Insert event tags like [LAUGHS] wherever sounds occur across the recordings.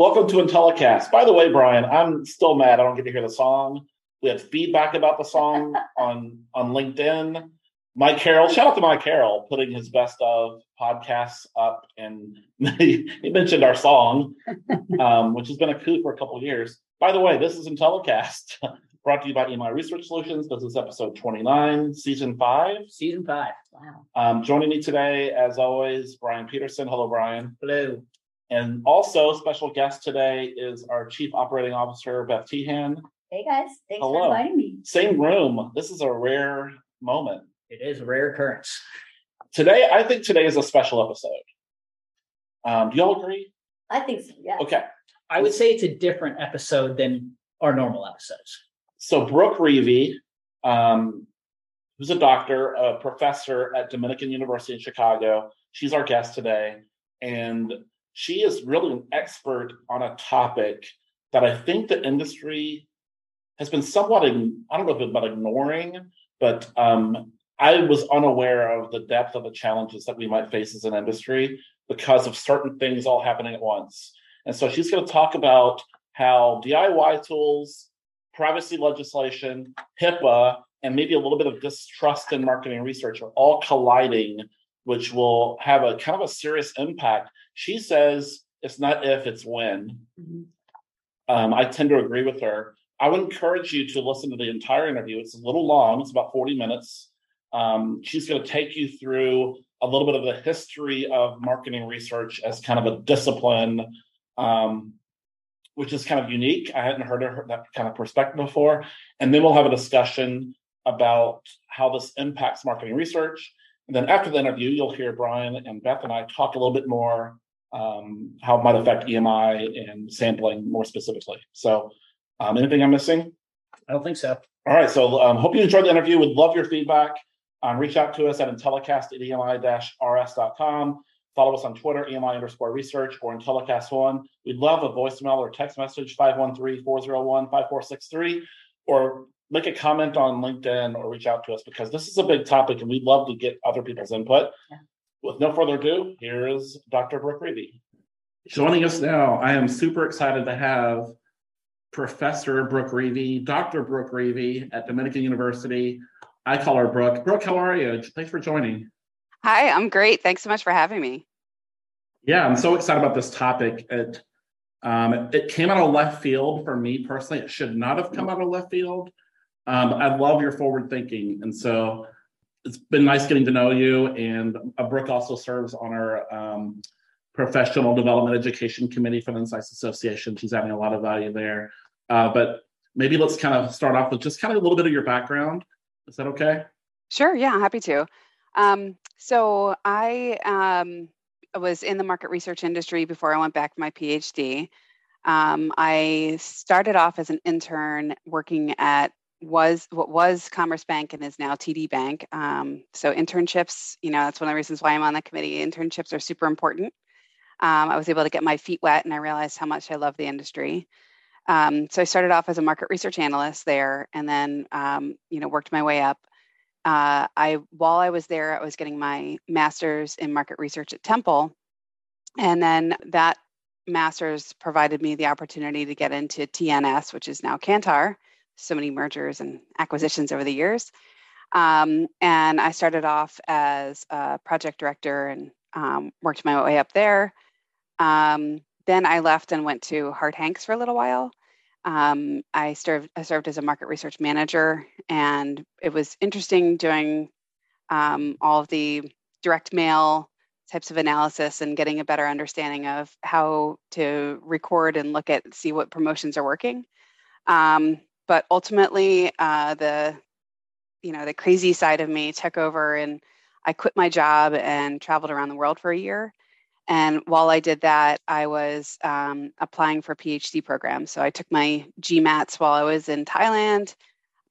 Welcome to Intellicast. By the way, Brian, I'm still mad I don't get to hear the song. We had feedback about the song [LAUGHS] on on LinkedIn. Mike Carroll, shout out to Mike Carroll, putting his best of podcasts up, and [LAUGHS] he mentioned our song, [LAUGHS] um, which has been a coup for a couple of years. By the way, this is Intellicast, brought to you by EMI Research Solutions. This is episode 29, season five. Season five. Wow. Um, joining me today, as always, Brian Peterson. Hello, Brian. Hello. And also, special guest today is our Chief Operating Officer, Beth Teehan. Hey guys, thanks Hello. for inviting me. Same room. This is a rare moment. It is a rare occurrence. Today, I think today is a special episode. Um, do y'all agree? I think so. Yeah. Okay. I would say it's a different episode than our normal episodes. So, Brooke Reavey, um, who's a doctor, a professor at Dominican University in Chicago, she's our guest today. And she is really an expert on a topic that I think the industry has been somewhat, ign- I don't know if it's about ignoring, but um, I was unaware of the depth of the challenges that we might face as an industry because of certain things all happening at once. And so she's going to talk about how DIY tools, privacy legislation, HIPAA, and maybe a little bit of distrust in marketing research are all colliding, which will have a kind of a serious impact. She says it's not if, it's when. Mhm. Um, I tend to agree with her. I would encourage you to listen to the entire interview. It's a little long, it's about 40 minutes. Um, she's going to take you through a little bit of the history of marketing research as kind of a discipline, um, which is kind of unique. I hadn't heard her, that kind of perspective before. And then we'll have a discussion about how this impacts marketing research. And then after the interview, you'll hear Brian and Beth and I talk a little bit more um, how it might affect EMI and sampling more specifically. So, um, anything I'm missing? I don't think so. All right. So, um, hope you enjoyed the interview. Would love your feedback. Um, reach out to us at intellicast at emi-rs.com. Follow us on Twitter, EMI underscore research or Intellicast one. We'd love a voicemail or text message, 513-401-5463, or make a comment on LinkedIn or reach out to us because this is a big topic and we'd love to get other people's input. Yeah. With no further ado, here is Dr. Brooke Reavey. Joining us now, I am super excited to have Professor Brooke Reavey, Dr. Brooke Reavey at Dominican University. I call her Brooke. Brooke, how are you? Thanks for joining. Hi, I'm great. Thanks so much for having me. Yeah, I'm so excited about this topic. It, um, it, it came out of left field for me personally. It should not have come out of left field. Um, I love your forward thinking. And so it's been nice getting to know you. And uh, Brooke also serves on our um, professional development education committee for the Insights Association. She's adding a lot of value there. Uh, but maybe let's kind of start off with just kind of a little bit of your background. Is that okay? Sure, yeah, happy to. Um, so I um, was in the market research industry before I went back for my PhD. Um, I started off as an intern working at was what was Commerce Bank and is now TD Bank. Um, so internships, you know, that's one of the reasons why I'm on the committee. Internships are super important. Um, I was able to get my feet wet, and I realized how much I love the industry. Um, so I started off as a market research analyst there, and then um, you know worked my way up. Uh, I while I was there, I was getting my master's in market research at Temple, and then that master's provided me the opportunity to get into TNS, which is now Kantar. So many mergers and acquisitions over the years, um, and I started off as a project director and um, worked my way up there. Um, then I left and went to Harte Hanks for a little while. Um, I served I served as a market research manager, and it was interesting doing um, all of the direct mail types of analysis and getting a better understanding of how to record and look at see what promotions are working. Um, but ultimately, uh, the you know the crazy side of me took over, and I quit my job and traveled around the world for a year. And while I did that, I was um, applying for PhD programs. So I took my GMATs while I was in Thailand.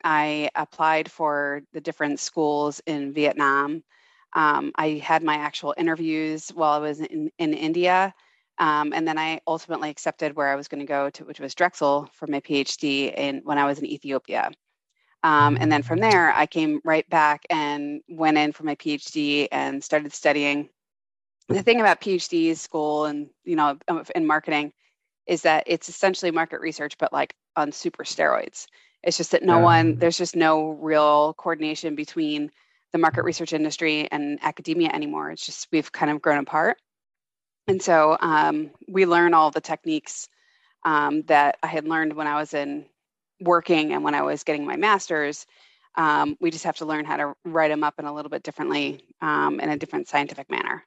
I applied for the different schools in Vietnam. Um, I had my actual interviews while I was in, in India. Um, and then I ultimately accepted where I was going to go to, which was Drexel for my PhD in, when I was in Ethiopia. Um, and then from there, I came right back and went in for my PhD and started studying the thing about PhD school and you know in marketing is that it's essentially market research, but like on super steroids. It's just that no yeah. one, there's just no real coordination between the market research industry and academia anymore. It's just we've kind of grown apart. And so um, we learn all the techniques um, that I had learned when I was in working and when I was getting my master's. Um, we just have to learn how to write them up in a little bit differently um, in a different scientific manner.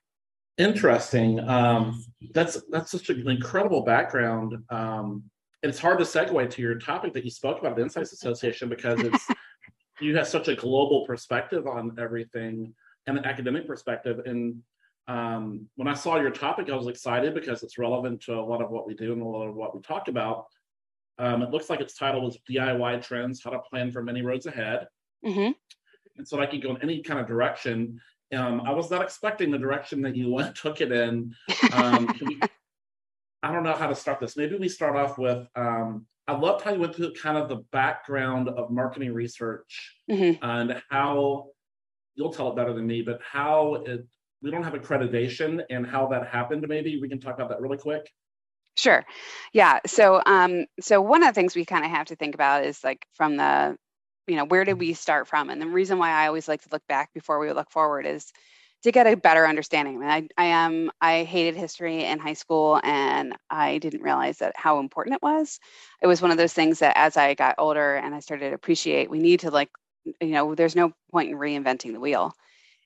Interesting. Um, that's that's such an incredible background. Um, it's hard to segue to your topic that you spoke about, the Insights Association, because it's [LAUGHS] you have such a global perspective on everything and an academic perspective. And um, when I saw your topic, I was excited because it's relevant to a lot of what we do and a lot of what we talked about. Um, it looks like its title was DIY Trends How to Plan for Many Roads Ahead. Mm-hmm. And so I could go in any kind of direction. Um, I was not expecting the direction that you [LAUGHS] went, took it in. Um, [LAUGHS] we, I don't know how to start this. Maybe we start off with um, I loved how you went through kind of the background of marketing research mm-hmm. and how you'll tell it better than me, but how it we don't have accreditation and how that happened. Maybe we can talk about that really quick. Sure. Yeah. So um so one of the things we kind of have to think about is like from the you know where did we start from and the reason why i always like to look back before we look forward is to get a better understanding. I, I am I hated history in high school, and I didn't realize that how important it was. It was one of those things that as I got older and I started to appreciate, we need to like, you know, there's no point in reinventing the wheel.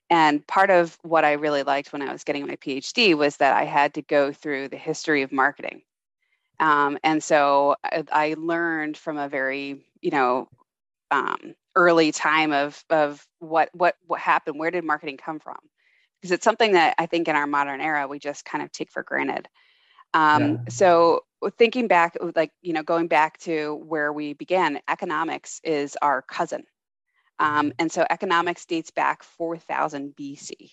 And part of what I really liked when I was getting my PhD was that I had to go through the history of marketing. Um, and so I, I learned from a very, you know, um, early time of of what what what happened where did marketing come from because it's something that i think in our modern era we just kind of take for granted um, yeah. so thinking back like you know going back to where we began economics is our cousin um, and so economics dates back 4000 bc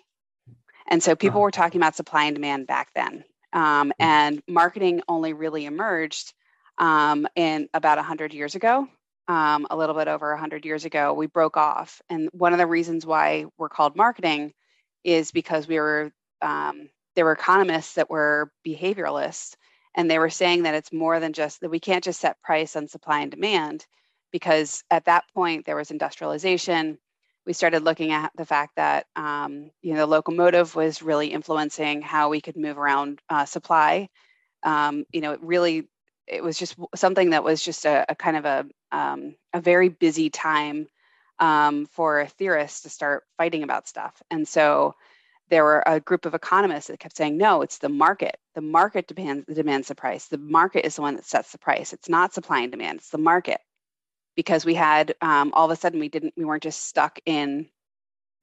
and so people were talking about supply and demand back then. Um, mm-hmm. and marketing only really emerged um, in about 100 years ago. Um, a little bit over 100 years ago, we broke off. And one of the reasons why we're called marketing is because we were, um, there were economists that were behavioralists, and they were saying that it's more than just that we can't just set price on supply and demand, because at that point there was industrialization. We started looking at the fact that um, you know the locomotive was really influencing how we could move around uh, supply. Um, you know, it really it was just something that was just a, a kind of a um, a very busy time um, for theorists to start fighting about stuff. And so there were a group of economists that kept saying, no, it's the market. The market demands demands the price. The market is the one that sets the price. It's not supply and demand. It's the market. Because we had um, all of a sudden we didn't we weren't just stuck in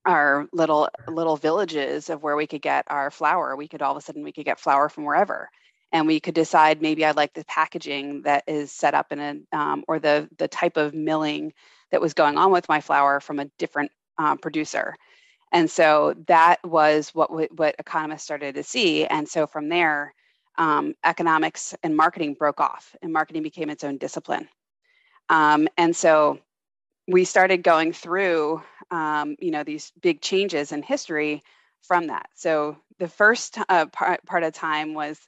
our little little villages of where we could get our flour. We could all of a sudden we could get flour from wherever and we could decide maybe I like the packaging that is set up in a um, or the the type of milling that was going on with my flour from a different um, producer. And so that was what what economists started to see. And so from there, um, economics and marketing broke off, and marketing became its own discipline. Um, and so we started going through, um, you know, these big changes in history from that. So the first uh, part, part of time was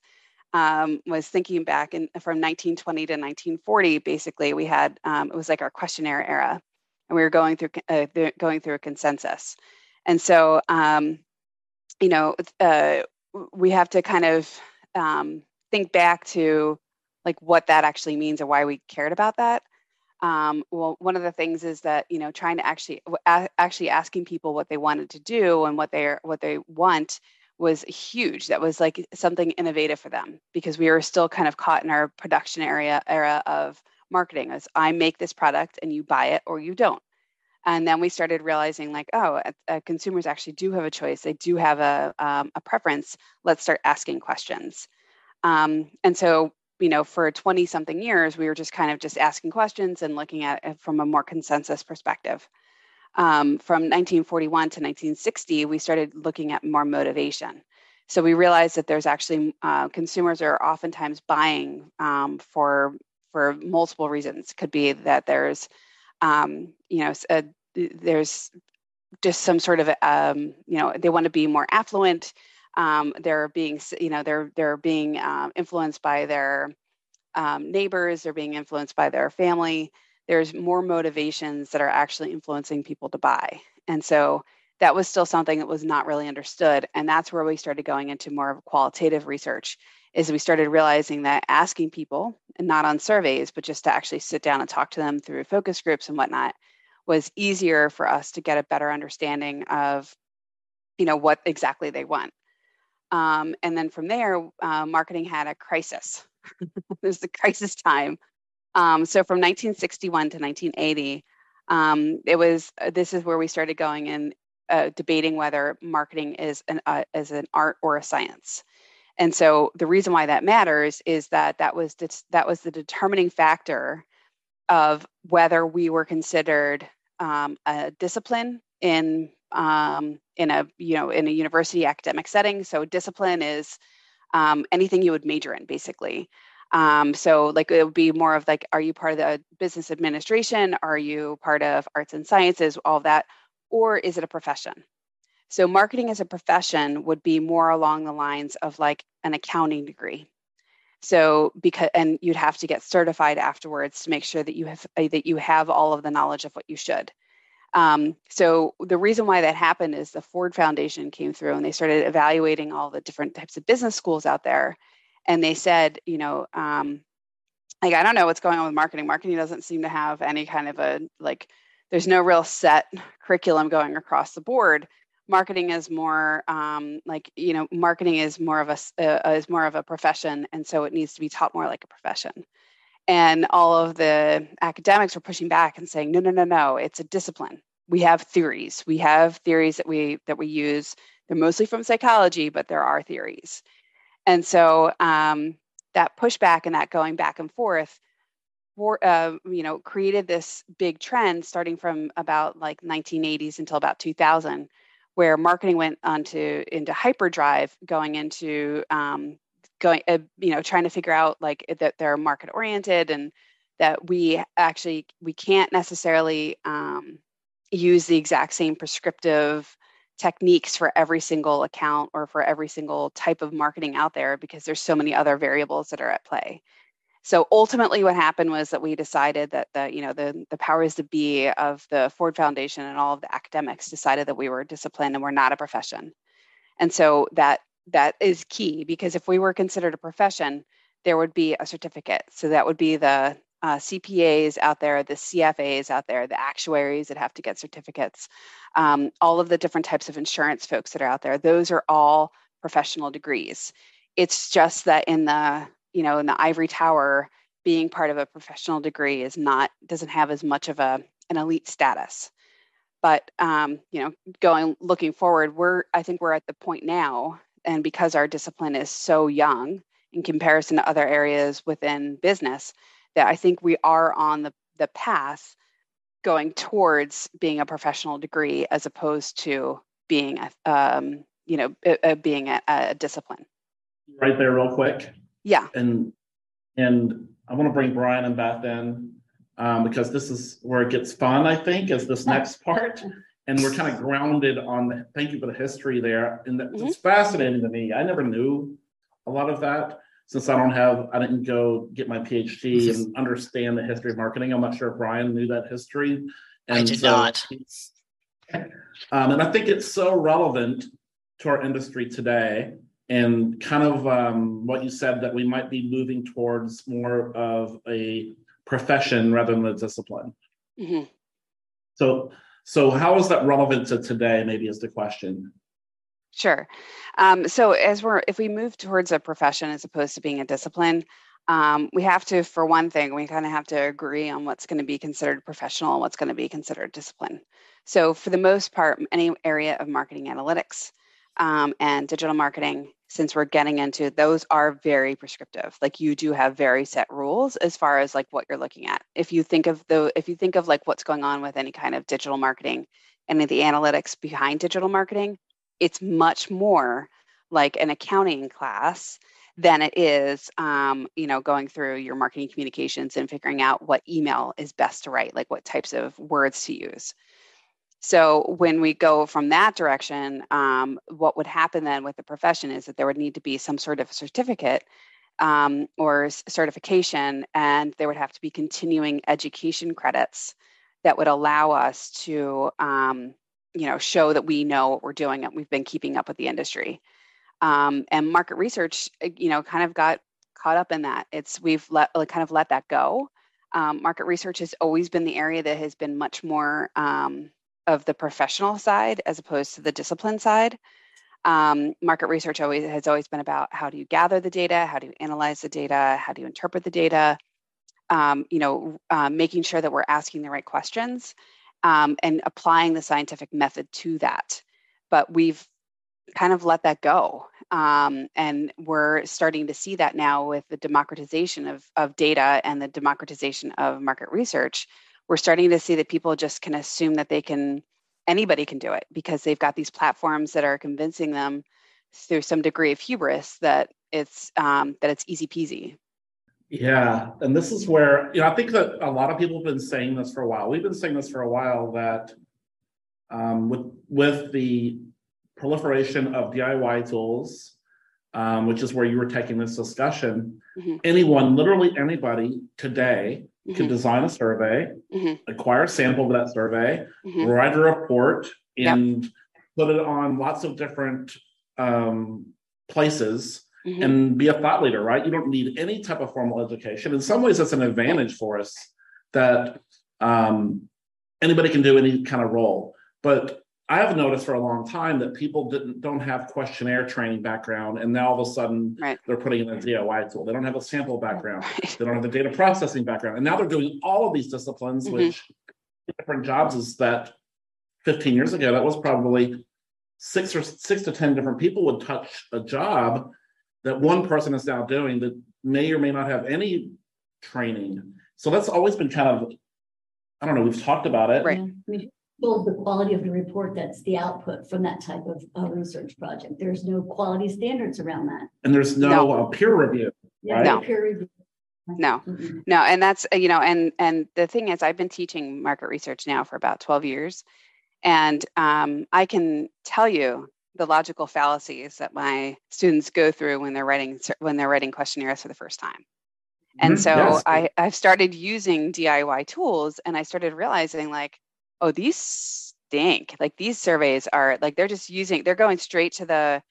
um, was thinking back in, from 1920 to 1940. Basically, we had um, it was like our questionnaire era, and we were going through uh, going through a consensus. And so, um, you know, uh, we have to kind of um, think back to like what that actually means and why we cared about that. Um, well, one of the things is that you know trying to actually actually asking people what they wanted to do and what they what they want was huge. That was like something innovative for them because we were still kind of caught in our production area era of marketing as I make this product and you buy it or you don't. And then we started realizing like, oh, uh, consumers actually do have a choice. They do have a, um, a preference. Let's start asking questions. Um, and so, you know, for 20 something years, we were just kind of just asking questions and looking at it from a more consensus perspective um, from 1941 to 1960, we started looking at more motivation. So we realized that there's actually uh, consumers are oftentimes buying um, for for multiple reasons. Could be that there's um, you know a, there's just some sort of um, you know they want to be more affluent. Um, they're being, you know, they're they're being uh, influenced by their um, neighbors. They're being influenced by their family. There's more motivations that are actually influencing people to buy, and so that was still something that was not really understood. And that's where we started going into more of qualitative research. Is we started realizing that asking people, and not on surveys, but just to actually sit down and talk to them through focus groups and whatnot, was easier for us to get a better understanding of you know what exactly they want um, and then from there uh, marketing had a crisis. [LAUGHS] Was the crisis time. Um, so from 1961 to 1980 um, it was uh, this is where we started going and uh, debating whether marketing is an uh, is an art or a science. And so the reason why that matters is that that was that was the determining factor of whether we were considered um, a discipline in um, in a you know in a university academic setting. So discipline is um, anything you would major in, basically. Um, so like it would be more of like, are you part of the business administration? Are you part of arts and sciences? All that, or is it a profession? So marketing as a profession would be more along the lines of like an accounting degree. So because and you'd have to get certified afterwards to make sure that you have that you have all of the knowledge of what you should. Um, so the reason why that happened is the Ford Foundation came through and they started evaluating all the different types of business schools out there, and they said, you know, um, like I don't know what's going on with marketing. Marketing doesn't seem to have any kind of a like. There's no real set curriculum going across the board marketing is more um, like you know marketing is more of a uh, is more of a profession and so it needs to be taught more like a profession and all of the academics were pushing back and saying no no no no it's a discipline. We have theories. We have theories that we that we use. They're mostly from psychology but there are theories. And so um, that pushback and that going back and forth for, uh, you know created this big trend starting from about like 1980s until about 2000 where marketing went onto into hyperdrive, going into um, going, uh, you know, trying to figure out like that they're market oriented and that we actually we can't necessarily um, use the exact same prescriptive techniques for every single account or for every single type of marketing out there because there's so many other variables that are at play. So ultimately what happened was that we decided that the you know the the powers to be of the ford foundation and all of the academics decided that we were disciplined and we're not a profession. And so that that is key because if we were considered a profession there would be a certificate. So that would be the uh, cpas out there the cfas out there the actuaries that have to get certificates um, all of the different types of insurance folks that are out there. Those are all professional degrees. It's just that in the you know in the ivory tower being part of a professional degree is not doesn't have as much of a an elite status. But um, you know going looking forward we're i think we're at the point now and because our discipline is so young in comparison to other areas within business that i think we are on the, the path going towards being a professional degree as opposed to being a um, you know a, a being a, a discipline right there real quick yeah. And and I want to bring Brian and Beth in um, because this is where it gets fun, I think, is this next part. [LAUGHS] And we're kind of grounded on the thank you for the history there. And that, mm-hmm. fascinating to me. I never knew a lot of that since I don't have, I didn't go get my PhD and understand the history of marketing. I'm not sure if Brian knew that history. And I did so, not. Um, and I think it's so relevant to our industry today and kind of um, what you said that we might be moving towards more of a profession rather than a discipline. Mm-hmm. So, so how is that relevant to today? Maybe is the question. Sure. Um, so, as we're if we move towards a profession as opposed to being a discipline, um, we have to, for one thing, we kind of have to agree on what's going to be considered professional and what's going to be considered discipline. So, for the most part, any area of marketing analytics um, and digital marketing, since we're getting into those are very prescriptive. Like you do have very set rules as far as like what you're looking at. If you think of the if you think of like what's going on with any kind of digital marketing, of the analytics behind digital marketing, it's much more like an accounting class than it is um, you know going through your marketing communications and figuring out what email is best to write like what types of words to use So when we go from that direction, um, what would happen then with the profession is that there would need to be some sort of certificate um, or certification, and there would have to be continuing education credits that would allow us to, um, you know, show that we know what we're doing and we've been keeping up with the industry. Um, and market research, uh, you know, kind of got caught up in that. It's we've let kind of let that go. Um, market research has always been the area that has been much more um, of the professional side as opposed to the discipline side. Um, market research always has always been about how do you gather the data, how do you analyze the data, how do you interpret the data, um, you know, uh, making sure that we're asking the right questions um, and applying the scientific method to that. But we've kind of let that go. Um, and we're starting to see that now with the democratization of, of data and the democratization of market research. We're starting to see that people just can assume that they can, anybody can do it because they've got these platforms that are convincing them through some degree of hubris that it's um, that it's easy peasy. Yeah, and this is where you know I think that a lot of people have been saying this for a while. We've been saying this for a while that um, with with the proliferation of DIY tools, um, which is where you were taking this discussion, mm-hmm. anyone, literally anybody today mm-hmm. can design a survey, mm-hmm. acquire a sample of that survey, mm-hmm. write a report, and yep. put it on lots of different um, places mm-hmm. and be a thought leader, right? You don't need any type of formal education. In some ways, that's an advantage for us that um, anybody can do any kind of role. But I have noticed for a long time that people didn't don't have questionnaire training background, and now all of a sudden right. they're putting in a DIY tool. They don't have a sample background. Right. They don't have the data processing background, and now they're doing all of these disciplines, mm-hmm. which different jobs is that 15 years ago that was probably six or six to ten different people would touch a job that one person is now doing that may or may not have any training. So that's always been kind of, I don't know, we've talked about it. Right. Build the quality of the report that's the output from that type of uh, research project. There's no quality standards around that. And there's no, no. Uh, peer review. Yeah, right? no. peer review. No, mm-hmm. no, and that's you know, and and the thing is, I've been teaching market research now for about twelve years, and um, I can tell you the logical fallacies that my students go through when they're writing when they're writing questionnaires for the first time. And mm-hmm. so yes. I, I've started using DIY tools and I started realizing like, oh, these stink. Like these surveys are like they're just using they're going straight to the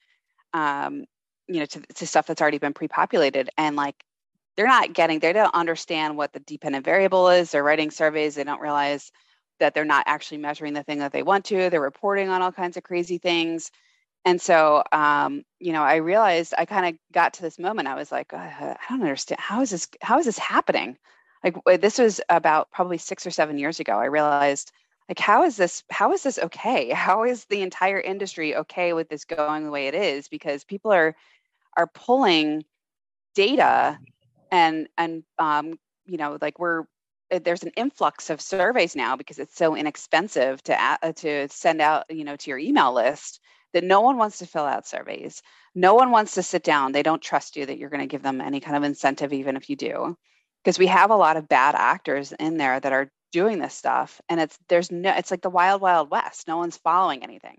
um, you know, to, to stuff that's already been pre-populated and like they're not getting they don't understand what the dependent variable is. They're writing surveys, they don't realize that they're not actually measuring the thing that they want to. They're reporting on all kinds of crazy things and so um, you know i realized i kind of got to this moment i was like i don't understand how is this how is this happening like this was about probably six or seven years ago i realized like how is this how is this okay [LAUGHS] how is the entire industry okay with this going the way it is because people are are pulling data and and um, you know like we're eh, there's an influx of surveys now because it's so inexpensive to uh, to send out you know to your email list that no one wants to fill out surveys. No one wants to sit down. They don't trust you that you're going to give them any kind of incentive, even if you do. Because we have a lot of bad actors in there that are doing this stuff. And it's there's no it's like the wild, wild west. No one's following anything.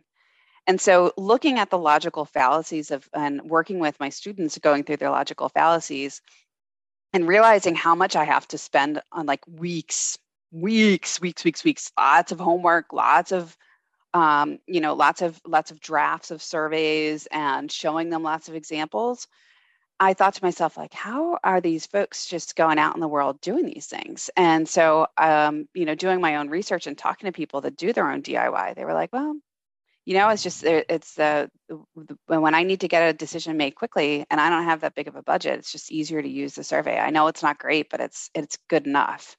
And so looking at the logical fallacies of and working with my students going through their logical fallacies and realizing how much I have to spend on like weeks, weeks, weeks, weeks, weeks, lots of homework, lots of um, you know lots of lots of drafts of surveys and showing them lots of examples i thought to myself like how are these folks just going out in the world doing these things? And so um, you know doing my own research and talking to people that do their own diy they were like well you know it's just it's the, the when i need to get a decision made quickly and i don't have that big of a budget it's just easier to use the survey. I know it's not great but it's it's good enough.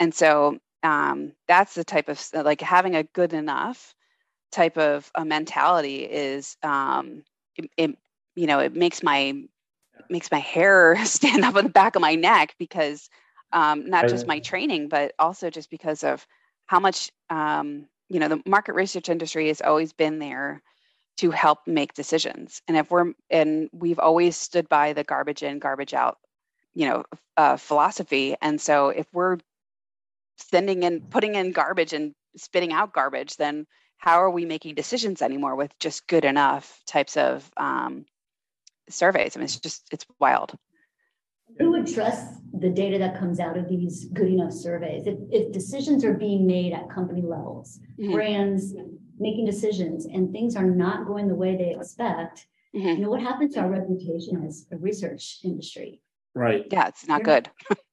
And so um, that's the type of like having a good enough type of a mentality is um, it, it, you know it makes my makes my hair [LAUGHS] stand up on the back of my neck because um, not just my training but also just because of how much um, you know the market research industry has always been there to help make decisions. And if we're and we've always stood by the garbage in garbage out you know uh, philosophy. And so if we're sending in putting in garbage and spitting out garbage, then how are we making decisions anymore with just good enough types of um, surveys? I mean, it's just it's wild. Who would trust the data that comes out of these good enough surveys? If, if decisions are being made at company levels, Mhm. brands making decisions and things are not going the way they expect, Mhm. you know, what happens to our reputation as a research industry? Right. Yeah, it's not Yeah. good. [LAUGHS]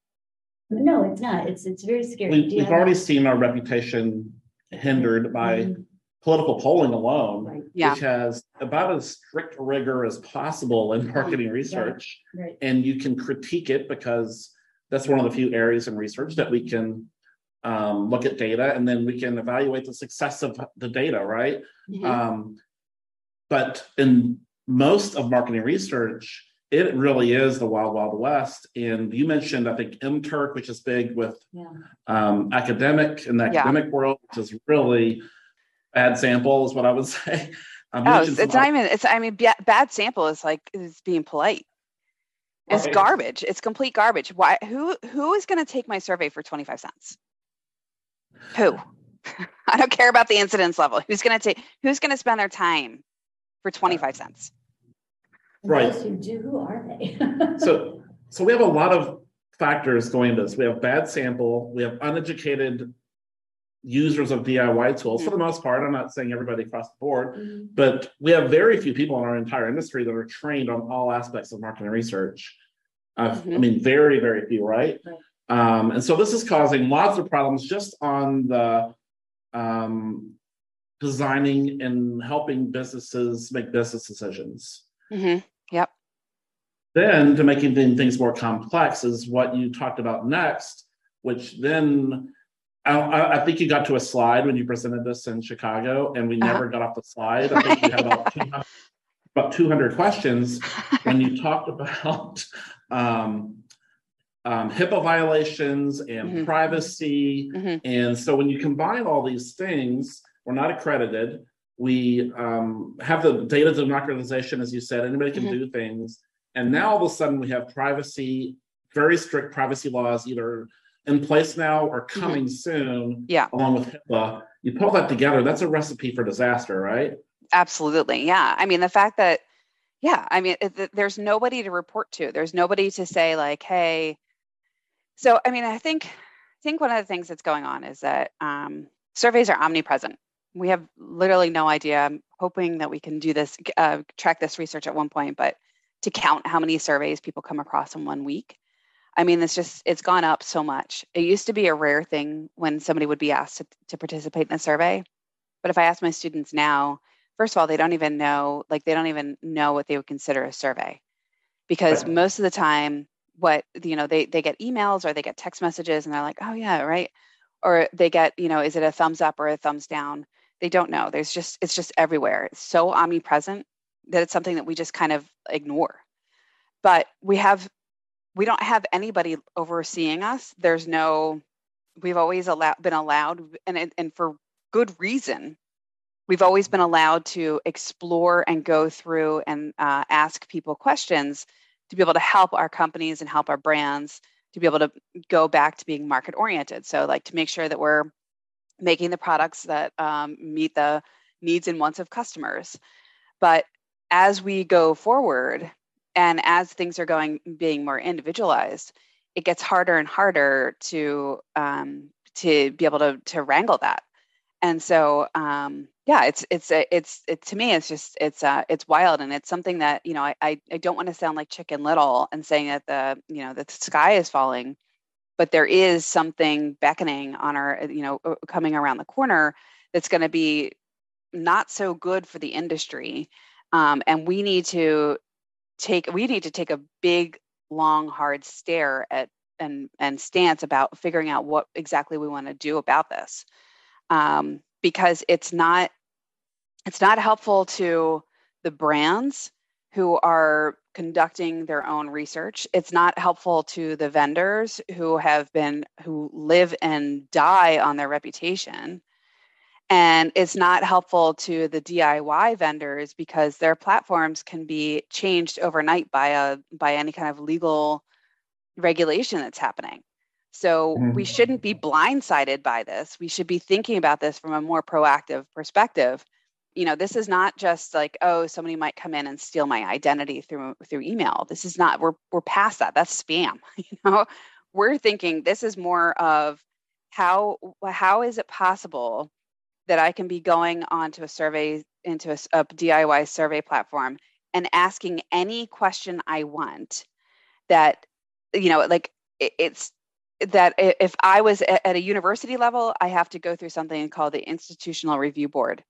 No, it's not. It's, it's very scary. We, we've have- already seen our reputation hindered by Mhm, political polling alone, Right, Yeah. which has about as strict rigor as possible in marketing research. right. And you can critique it because that's one of the few areas in research that we can um, look at data and then we can evaluate the success of the data, right? Mhm. Um, but in most of marketing research, it really is the wild, wild west. And you mentioned, I think, MTurk, which is big with Yeah. um, academic in the Yeah. academic world, which is really bad sample, is what I would [LAUGHS] say. Um, you Oh, it's, it's not even. It's. I mean, ba- bad sample is like is being polite. It's Right. garbage. It's complete garbage. Why? Who? Who is going to take my survey for twenty five cents? Who? [LAUGHS] I don't care about the incidence level. Who's going to take? Who's going to spend their time for twenty five cents? Right. Those who do, who are they? [LAUGHS] so so we have a lot of factors going into this. We have bad sample, we have uneducated users of DIY tools for the most part. I'm not saying everybody across the board, Mhm. but we have very few people in our entire industry that are trained on all aspects of marketing research. Uh, I mean, very, very few, right? Right. Um, and so this is causing lots of problems just on the um, designing and helping businesses make business decisions. hmm Yep. Then to making things more complex is what you talked about next, which then I, I think you got to a slide when you presented this in Chicago, and we Uh-huh. never got off the slide. I think you had about 200, about 200 questions when you [LAUGHS] talked about um, um, HIPAA violations and Mhm. privacy. Mhm. And so when you combine all these things, we're not accredited. We um, have the data democratization, as you said, anybody can Mhm. do things. And now all of a sudden we have privacy, very strict privacy laws either in place now or coming soon, Yeah. along with HIPAA. You put all that together, that's a recipe for disaster, right? Absolutely. Yeah. I mean, the fact that, yeah, I mean, it, th- there's nobody to report to. There's nobody to say like, hey. So, I mean, I think, I think one of the things that's going on is that um, surveys are omnipresent. We have literally no idea. I'm hoping that we can do this, uh, track this research at one point, but to count how many surveys people come across in one week. I mean, it's just, it's gone up so much. It used to be a rare thing when somebody would be asked to, to participate in a survey. But if I ask my students now, first of all, they don't even know, like, they don't even know what they would consider a survey. Because Right. most of the time, what, you know, they, they get emails or they get text messages and they're like, oh, yeah, right. Or they get, you know, is it a thumbs up or a thumbs down? They don't know. There's just, it's just everywhere. It's so omnipresent that it's something that we just kind of ignore. But we have, we don't have anybody overseeing us. There's no, we've always allowed, been allowed, and, and for good reason, we've always been allowed to explore and go through and uh, ask people questions to be able to help our companies and help our brands to be able to go back to being market oriented. So, like to make sure that we're making the products that um, meet the needs and wants of customers. But as we go forward and as things are going being more individualized, it gets harder and harder to um, to be able to to wrangle that. And so, um, yeah, it's it's it's it, to me, it's just it's uh, it's wild, and it's something that you know I I, I don't want to sound like Chicken Little and saying that the you know the sky is falling, but there is something beckoning on our you know uh, coming around the corner that's going to be not so good for the industry, um, and we need to take we need to take a big long hard stare at and and stance about figuring out what exactly we want to do about this. Um, because it's not it's not helpful to the brands who are conducting their own research. It's not helpful to the vendors who have been who live and die on their reputation and it's not helpful to the DIY vendors because their platforms can be changed overnight by a by any kind of legal regulation that's happening. So Mhm. we shouldn't be blindsided by this. We should be thinking about this from a more proactive perspective. You know, this is not just like, oh, somebody might come in and steal my identity through through email. This is not we're we're past that. That's spam. [LAUGHS] You know, we're thinking this is more of how how is it possible that I can be going onto a survey into a DIY survey platform and asking any question I want that you know like it, it's that if I was a- at a university level, I have to go through something called the Institutional Review Board.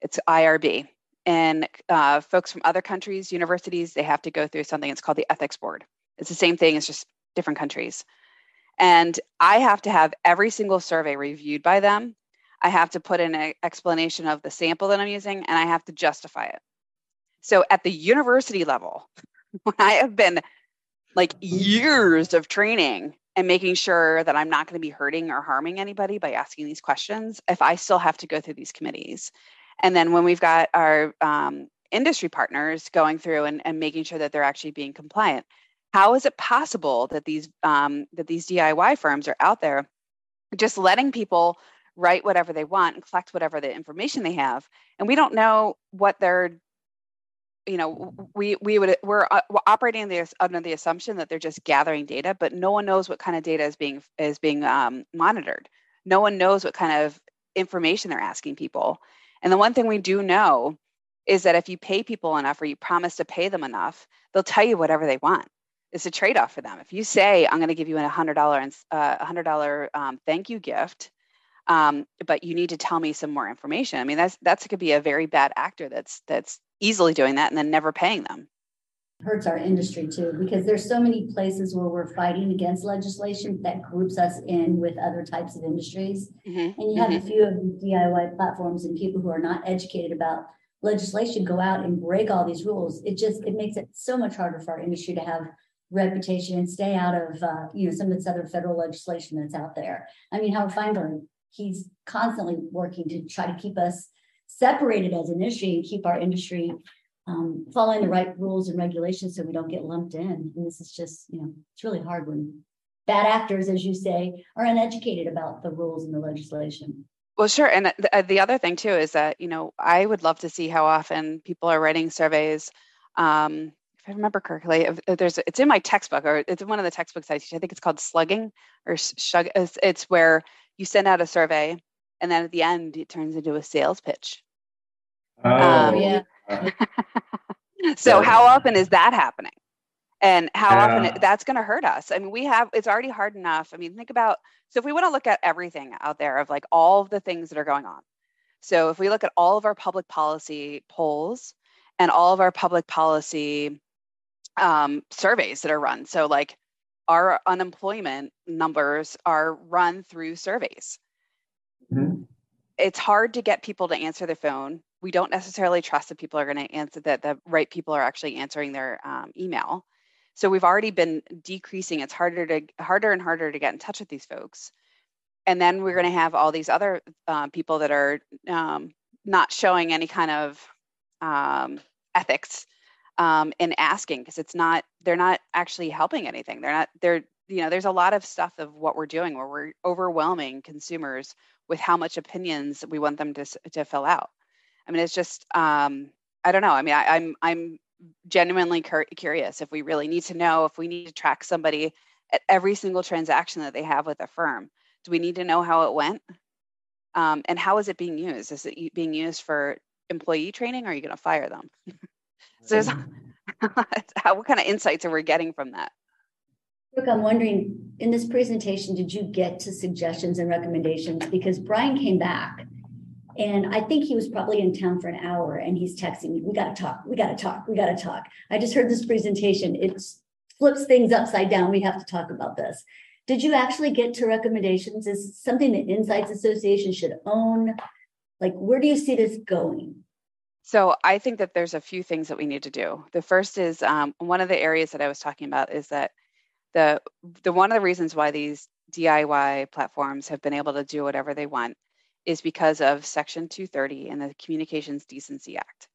It's IRB. And uh, folks from other countries, universities, they have to go through something. It's called the Ethics Board. It's the same thing. It's just different countries. And I have to have every single survey reviewed by them. I have to put in an explanation of the sample that I'm using, and I have to justify it. So at the university level, [LAUGHS] when I have been like years of training and making sure that I'm not going to be hurting or harming anybody by asking these questions, if I still have to go through these committees. And then when we've got our um, industry partners going through and, and making sure that they're actually being compliant, how is it possible that these um, that these DIY firms are out there just letting people write whatever they want and collect whatever the information they have, and we don't know what they're you know we we would we're, uh, operating the, under the assumption that they're just gathering data but no one knows what kind of data is being is being um, monitored. No one knows what kind of information they're asking people. And the one thing we do know is that if you pay people enough or you promise to pay them enough they'll tell you whatever they want. It's a trade-off for them. If you say i'm going to give you a hundred dollar and uh, a hundred dollar um, thank you gift um, but you need to tell me some more information i mean that's that's could be a very bad actor that's that's easily doing that and then never paying them hurts our industry too, because there's so many places where we're fighting against legislation that groups us in with other types of industries. Mhm, And you have a few of these DIY platforms and people who are not educated about legislation go out and break all these rules. It just, it makes it so much harder for our industry to have reputation and stay out of, uh, you know, some of this other federal legislation that's out there. I mean, Howard Fienberg, he's constantly working to try to keep us separated as an industry and keep our industry um, following the right rules and regulations so we don't get lumped in. And this is just, you know, it's really hard when bad actors, as you say, are uneducated about the rules and the legislation. Well, sure. And the, uh, the other thing too is that, you know, I would love to see how often people are writing surveys. Um, if I remember correctly, there's it's in my textbook or it's in one of the textbooks I teach. I think it's called slugging or sh- shug. It's where you send out a survey and then at the end it turns into a sales pitch. Um, yeah. [LAUGHS] so Yeah. how often is that happening? And how often it, that's going to hurt us? I mean, we have it's already hard enough. I mean, think about so if we want to look at everything out there of like all of the things that are going on. So if we look at all of our public policy polls and all of our public policy um, surveys that are run, so like our unemployment numbers are run through surveys Mhm. it's hard to get people to answer their phone. We don't necessarily trust that people are going to answer that the right people are actually answering their um, email. So we've already been decreasing. It's harder to harder and harder to get in touch with these folks. And then we're going to have all these other uh, people that are um, not showing any kind of um, ethics um, in asking because it's not they're not actually helping anything. They're not they're you know there's a lot of stuff of what we're doing where we're overwhelming consumers with how much opinions we want them to to fill out. I mean, it's just um, I don't know. I mean, I, I'm I'm genuinely cur- curious if we really need to know if we need to track somebody at every single transaction that they have with a firm. Do we need to know how it went? Um, and how is it being used? Is it being used for employee training or are you going to fire them? [LAUGHS] so there's, mm-hmm. [LAUGHS] how, what kind of insights are we getting from that? Brooke, I'm wondering, in this presentation, did you get to suggestions and recommendations? Because Brian came back and I think he was probably in town for an hour and he's texting me, we gotta talk, we gotta talk, we gotta talk. I just heard this presentation. It flips things upside down. We have to talk about this. Did you actually get to recommendations? Is something that Insights Association should own? Like, where do you see this going? So I think that there's a few things that we need to do. The first is um, one of the areas that I was talking about is that the the one of the reasons why these DIY platforms have been able to do whatever they want is because of Section 230 in the Communications Decency Act.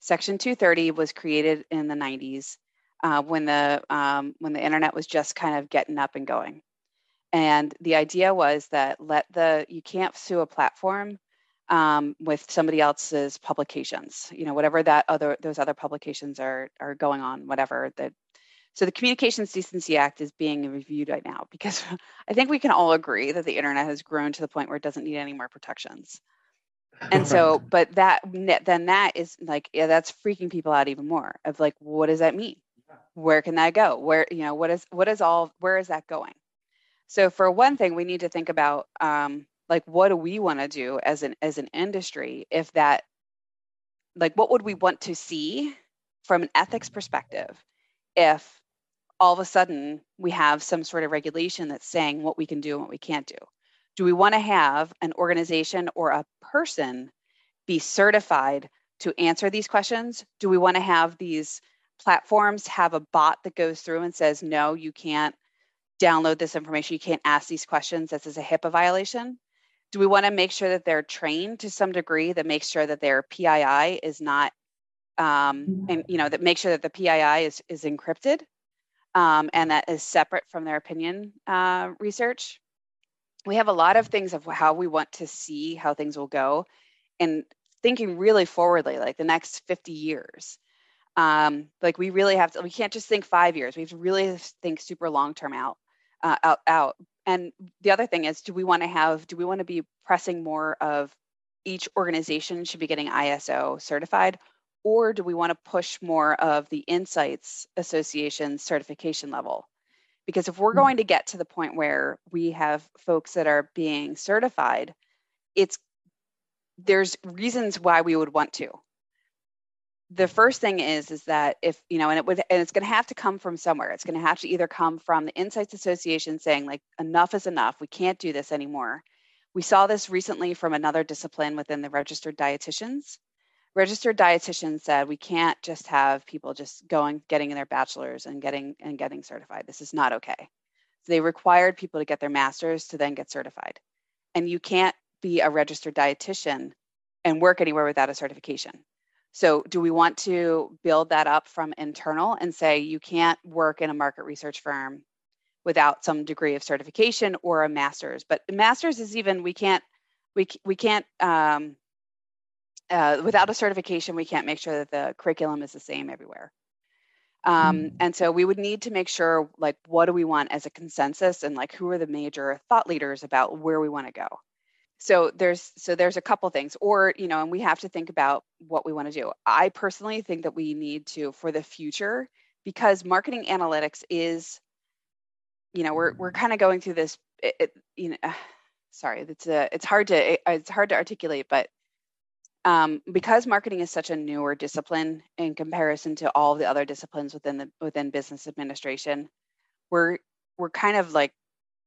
Section 230 was created in the 90s uh, when the um, when the internet was just kind of getting up and going, and the idea was that let the you can't sue a platform um, with somebody else's publications you know whatever that other those other publications are are going on whatever that so the communications decency act is being reviewed right now because [LAUGHS] i think we can all agree that the internet has grown to the point where it doesn't need any more protections. And so but that then that is like yeah that's freaking people out even more of like what does that mean? Where can that go? Where you know what is what is all where is that going? So for one thing we need to think about um, like what do we want to do as an as an industry if that like what would we want to see from an ethics perspective if all of a sudden we have some sort of regulation that's saying what we can do and what we can't do? Do we want to have an organization or a person be certified to answer these questions? Do we want to have these platforms have a bot that goes through and says no you can't download this information. You can't ask these questions. This is a hipaa violation do we want to make sure that they're trained to some degree that makes sure that their pii is not um, and you know that makes sure that the pii is is encrypted um, and that is separate from their opinion uh, research? We have a lot of things of how we want to see how things will go and thinking really forwardly like the next 50 years. Um, like we really have to we can't just think five years. We have to really think super long term out uh, out out and the other thing is do we want to have do we want to be pressing more of each organization should be getting iso certified or do we want to push more of the insights association certification level because if we're mm. going to get to the point where we have folks that are being certified, it's there's reasons why we would want to. The first thing is is that if you know, and it would, and it's going to have to come from somewhere. It's going to have to either come from the Insights Association saying like enough is enough. We can't do this anymore. We saw this recently from another discipline within the registered dietitians registered dietitian said we can't just have people just going getting their bachelor's and getting and getting certified this is not okay so they required people to get their masters to then get certified and you can't be a registered dietitian and work anywhere without a certification so do we want to build that up from internal and say you can't work in a market research firm without some degree of certification or a master's but master's is even we can't we, we can't um, uh, without a certification, we can't make sure that the curriculum is the same everywhere. Um, mm. And so we would need to make sure, like, what do we want as a consensus, and like, who are the major thought leaders about where we want to go. So there's so there's a couple things, or you know, and we have to think about what we want to do. I personally think that we need to for the future because marketing analytics is, you know, we're we're kind of going through this. It, it, you know, uh, sorry, it's a, it's hard to it, it's hard to articulate, but um, because marketing is such a newer discipline in comparison to all the other disciplines within the within business administration, we're we're kind of like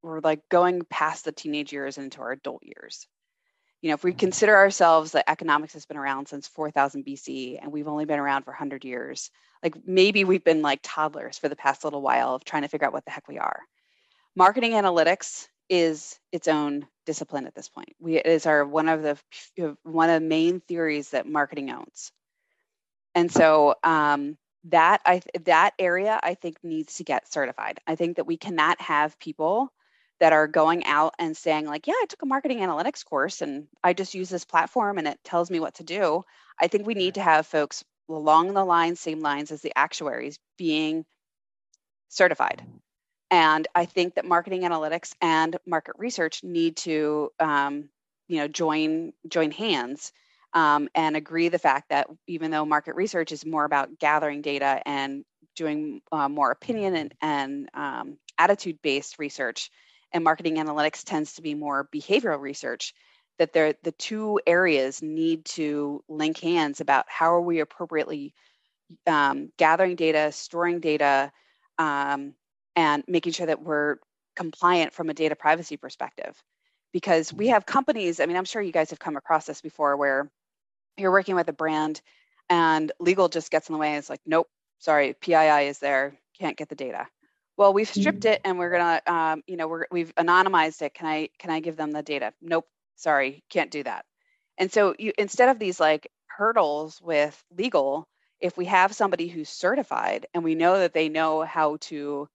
we're like going past the teenage years into our adult years. You know, if we mm-hmm. consider ourselves that economics has been around since 4000 BC and we've only been around for 100 years, like maybe we've been like toddlers for the past little while of trying to figure out what the heck we are. Marketing analytics is its own discipline at this point. We it is our one of the one of the main theories that marketing owns, and so um, that I that area I think needs to get certified. I think that we cannot have people that are going out and saying like, yeah, I took a marketing analytics course and I just use this platform and it tells me what to do. I think we need to have folks along the line, same lines as the actuaries being certified and I think that marketing analytics and market research need to, um, you know, join join hands um, and agree the fact that even though market research is more about gathering data and doing uh, more opinion and, and um, attitude based research, and marketing analytics tends to be more behavioral research, that the two areas need to link hands about how are we appropriately um, gathering data, storing data, um, and making sure that we're compliant from a data privacy perspective. Because we have companies, I mean, I'm sure you guys have come across this before where you're working with a brand and legal just gets in the way and it's like, nope, sorry, PII is there, can't get the data. Well, we've stripped mm-hmm. it and we're gonna, um, you know, we're, we've anonymized it. Can I can I give them the data? Nope, sorry, can't do that. And so you instead of these like hurdles with legal, if we have somebody who's certified and we know that they know how to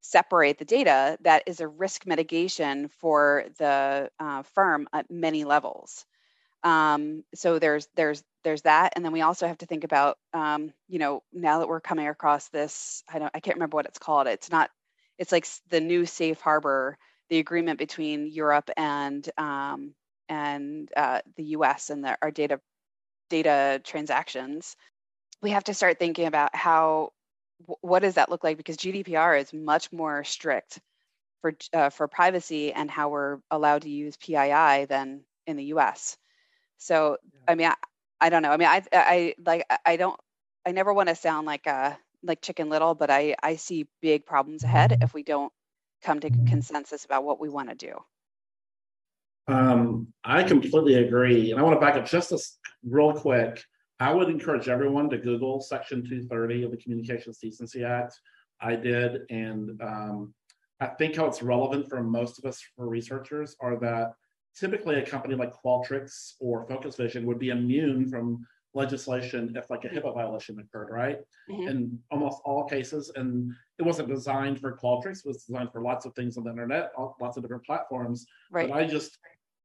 separate the data, that is a risk mitigation for the uh, firm at many levels. Um, so there's there's there's that, and then we also have to think about um, you know now that we're coming across this, I don't I can't remember what it's called. It's not it's like the new safe harbor, the agreement between Europe and um, and uh, the U.S. and the, our data data transactions. We have to start thinking about how what does that look like because GDPR is much more strict for uh, for privacy and how we're allowed to use PII than in the U.S. So I mean, I, I don't know. I mean, I I like I don't I never want to sound like a like chicken little, but I I see big problems ahead if we don't come to consensus about what we want to do. Um, I completely agree, and I want to back up just a real quick. I would encourage everyone to Google Section 230 of the Communications Decency Act. I did, and um, I think how it's relevant for most of us for researchers are that typically a company like Qualtrics or Focus Vision would be immune from legislation if like a HIPAA violation occurred, right? Mm-hmm. In almost all cases, and it wasn't designed for Qualtrics; it was designed for lots of things on the internet, lots of different platforms. Right. But I just,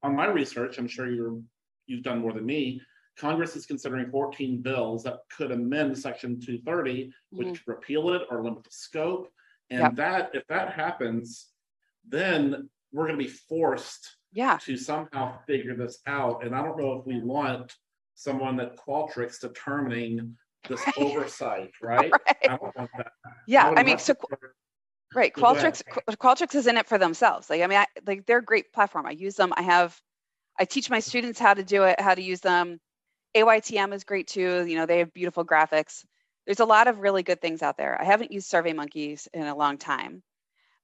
on my research, I'm sure you're you've done more than me. Congress is considering 14 bills that could amend Section 230, which mm-hmm. could repeal it or limit the scope. And yep. that, if that happens, then we're going to be forced yeah. to somehow figure this out. And I don't know if we want someone at Qualtrics determining this right. oversight, right? [LAUGHS] right. I yeah, I, I mean, so right, Qualtrics Qualtrics is in it for themselves. Like, I mean, I, like they're a great platform. I use them. I have, I teach my students how to do it, how to use them. AYTM is great too. You know, they have beautiful graphics. There's a lot of really good things out there. I haven't used SurveyMonkeys in a long time,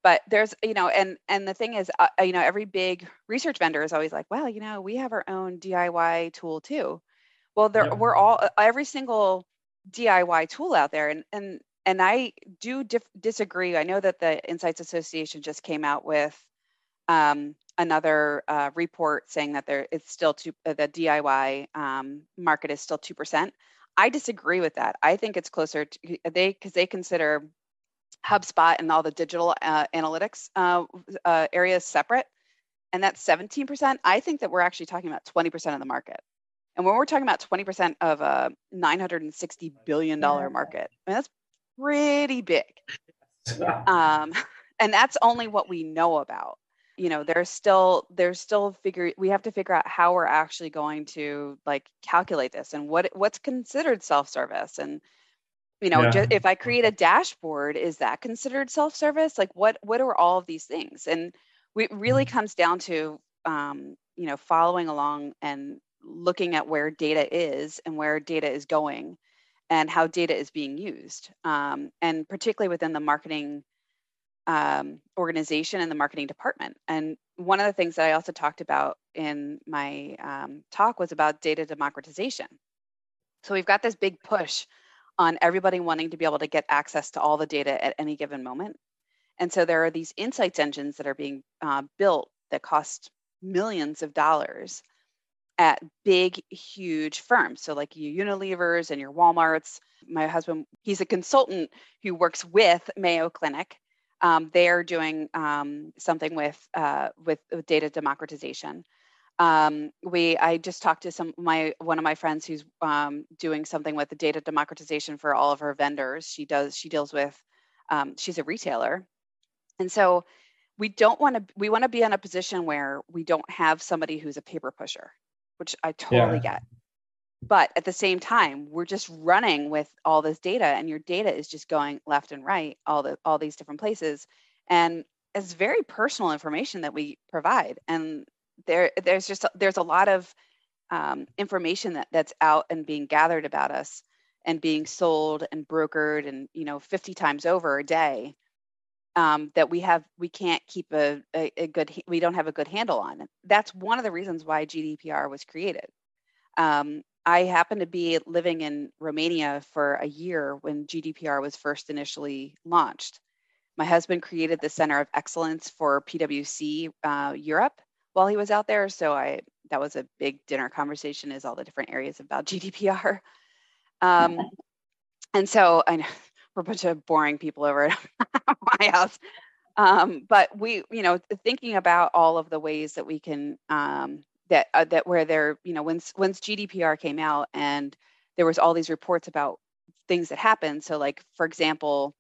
but there's you know and and the thing is uh, you know every big research vendor is always like well you know we have our own diy tool too. Well there yeah. we're all uh, every single diy tool out there and and and i do dif- disagree. I know that the insights association just came out with um, another uh, report saying that there it's still two uh, the diy um, market is still 2% i disagree with that. I think it's closer to they because they consider HubSpot and all the digital uh, analytics uh, uh, areas separate, and that's 17%, I think that we're actually talking about 20% of the market. And when we're talking about 20% of a $960 billion market, I mean, that's pretty big. [LAUGHS] Um, and that's only what we know about. You know, there's still there's still figure we have to figure out how we're actually going to like calculate this and what what's considered self-service and you know yeah. just, if i create a dashboard is that considered self-service like what what are all of these things and it really mm-hmm. comes down to um, you know following along and looking at where data is and where data is going and how data is being used um, and particularly within the marketing um, organization and the marketing department and one of the things that i also talked about in my um, talk was about data democratization so we've got this big push on everybody wanting to be able to get access to all the data at any given moment. And so there are these insights engines that are being uh, built that cost millions of dollars at big, huge firms. So, like your Unilevers and your Walmarts. My husband, he's a consultant who works with Mayo Clinic. Um, they are doing um, something with, uh, with with data democratization um, we i just talked to some my one of my friends who's um, doing something with the data democratization for all of her vendors. She does she deals with um, she's a retailer. And so we don't want to we want to be in a position where we don't have somebody who's a paper pusher which i totally yeah. get. But at the same time we're just running with all this data and your data is just going left and right all the all these different places. And it's very personal information that we provide. And there there's just there's a lot of um, information that that's out and being gathered about us and being sold and brokered and you know 50 times over a day um, that we have we can't keep a, a, a, good we don't have a good handle on. That's one of the reasons why gdpr was created. Um, i happened to be living in romania for a year when gdpr was first initially launched. My husband created the center of excellence for pwc uh, europe while he was out there. So I that was a big dinner conversation is all the different areas about [LAUGHS] GDPR. Um, [LAUGHS] and so I know we're a bunch of boring people over at [LAUGHS] my house. Um, but we, you know, thinking about all of the ways that we can um, that uh, that where there, you know, once once GDPR came out and there was all these reports about things that happened. So, like for example,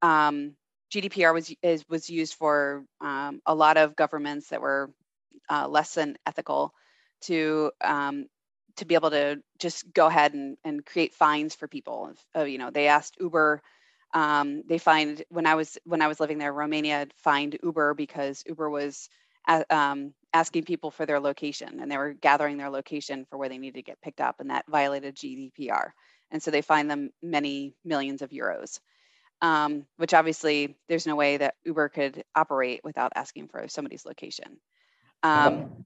um, GDPR was is, was used for um, a lot of governments that were uh, less than ethical to um, to be able to just go ahead and, and create fines for people. Uh, you know, they asked Uber. Um, they find when I was when I was living there, Romania fined Uber because Uber was uh, um, asking people for their location and they were gathering their location for where they needed to get picked up, and that violated GDPR. And so they fined them many millions of euros um, which obviously there's no way that Uber could operate without asking for somebody's location. Um,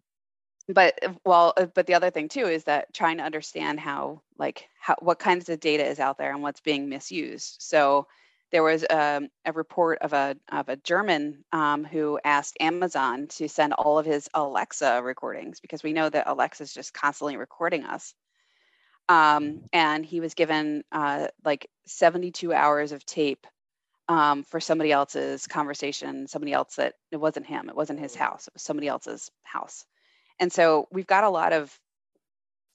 but uh, well, uh, but the other thing too is that trying to understand how, like, how what kinds of data is out there and what's being misused. So there was a, um, a report of a of a German um, who asked Amazon to send all of his Alexa recordings because we know that Alexa is just constantly recording us. Um, and he was given uh, like 72 hours of tape um, for somebody else's conversation somebody else that it wasn't him it wasn't his house it was somebody else's house. And so we've got a lot of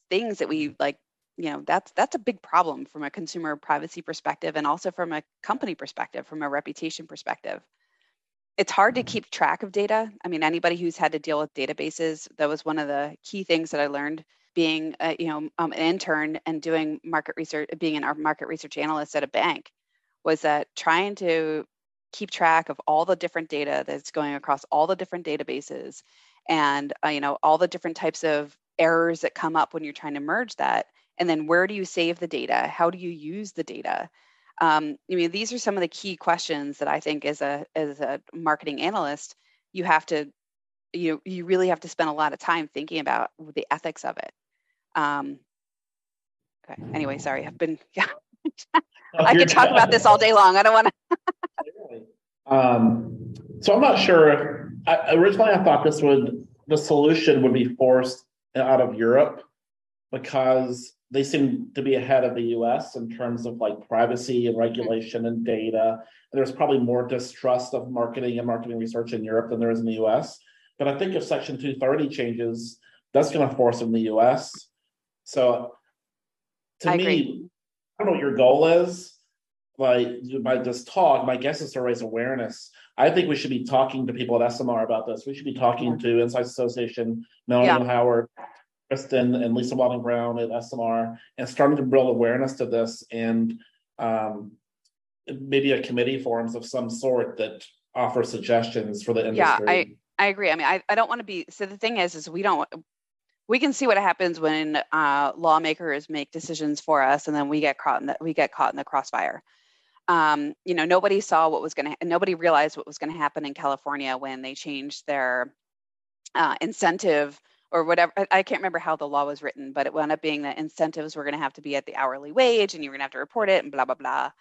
things that we like you know that's that's a big problem from a consumer privacy perspective and also from a company perspective from a reputation perspective. It's hard to keep track of data. I mean anybody who's had to deal with databases that was one of the key things that i learned being a, you know um, an intern and doing market research being an market research analyst at a bank was that trying to keep track of all the different data that's going across all the different databases and uh, you know all the different types of errors that come up when you're trying to merge that and then where do you save the data how do you use the data um, i mean these are some of the key questions that i think as a as a marketing analyst you have to you you really have to spend a lot of time thinking about the ethics of it um, okay. Anyway, sorry. I've been [LAUGHS] yeah. [LAUGHS] I could talk about this all day long. I don't want to. um, so I'm not sure. I, originally, I thought this would the solution would be forced out of Europe because they seem to be ahead of the US in terms of like privacy and regulation and data. And there's probably more distrust of marketing and marketing research in Europe than there is in the US. But I think if Section 230 changes, that's going to force in the US so to I me, agree. I don't know what your goal is. Like by this talk, my guess is to raise awareness. I think we should be talking to people at ESOMAR about this. We should be talking to Insights Association, Melanie yeah. Howard, Kristen, and Lisa Wilding Brown at ESOMAR, and starting to build awareness to this and um, maybe a committee forums of some sort that offer suggestions for the industry. Yeah, I, I agree. I mean, I, I don't want to be so the thing is is we don't we can see what happens when uh, lawmakers make decisions for us and then we get caught in the we get caught in the crossfire. Um, you know nobody saw what was going to nobody realized what was going to happen in california when they changed their uh, incentive or whatever i can't remember how the law was written but it wound up being that incentives were going to have to be at the hourly wage and you were going to have to report it and blah blah blah.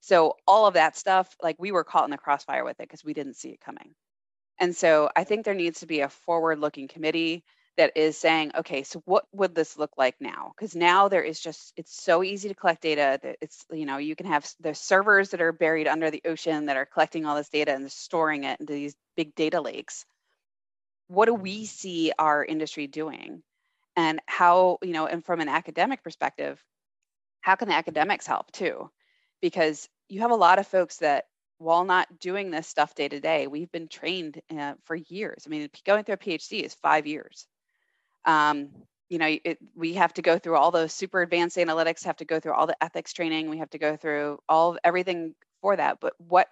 So all of that stuff like we were caught in the crossfire with it because we didn't see it coming. And so i think there needs to be a forward looking committee that is saying, okay, so what would this look like now? Because now there is just, it's so easy to collect data that it's, you know, you can have the servers that are buried under the ocean that are collecting all this data and storing it into these big data lakes. What do we see our industry doing? And how, you know, and from an academic perspective, how can the academics help too? Because you have a lot of folks that while not doing this stuff day to day, we've been trained uh, for years. I mean, going through a PhD is five years um, you know it, we have to go through all those super advanced analytics have to go through all the ethics training we have to go through all everything for that but what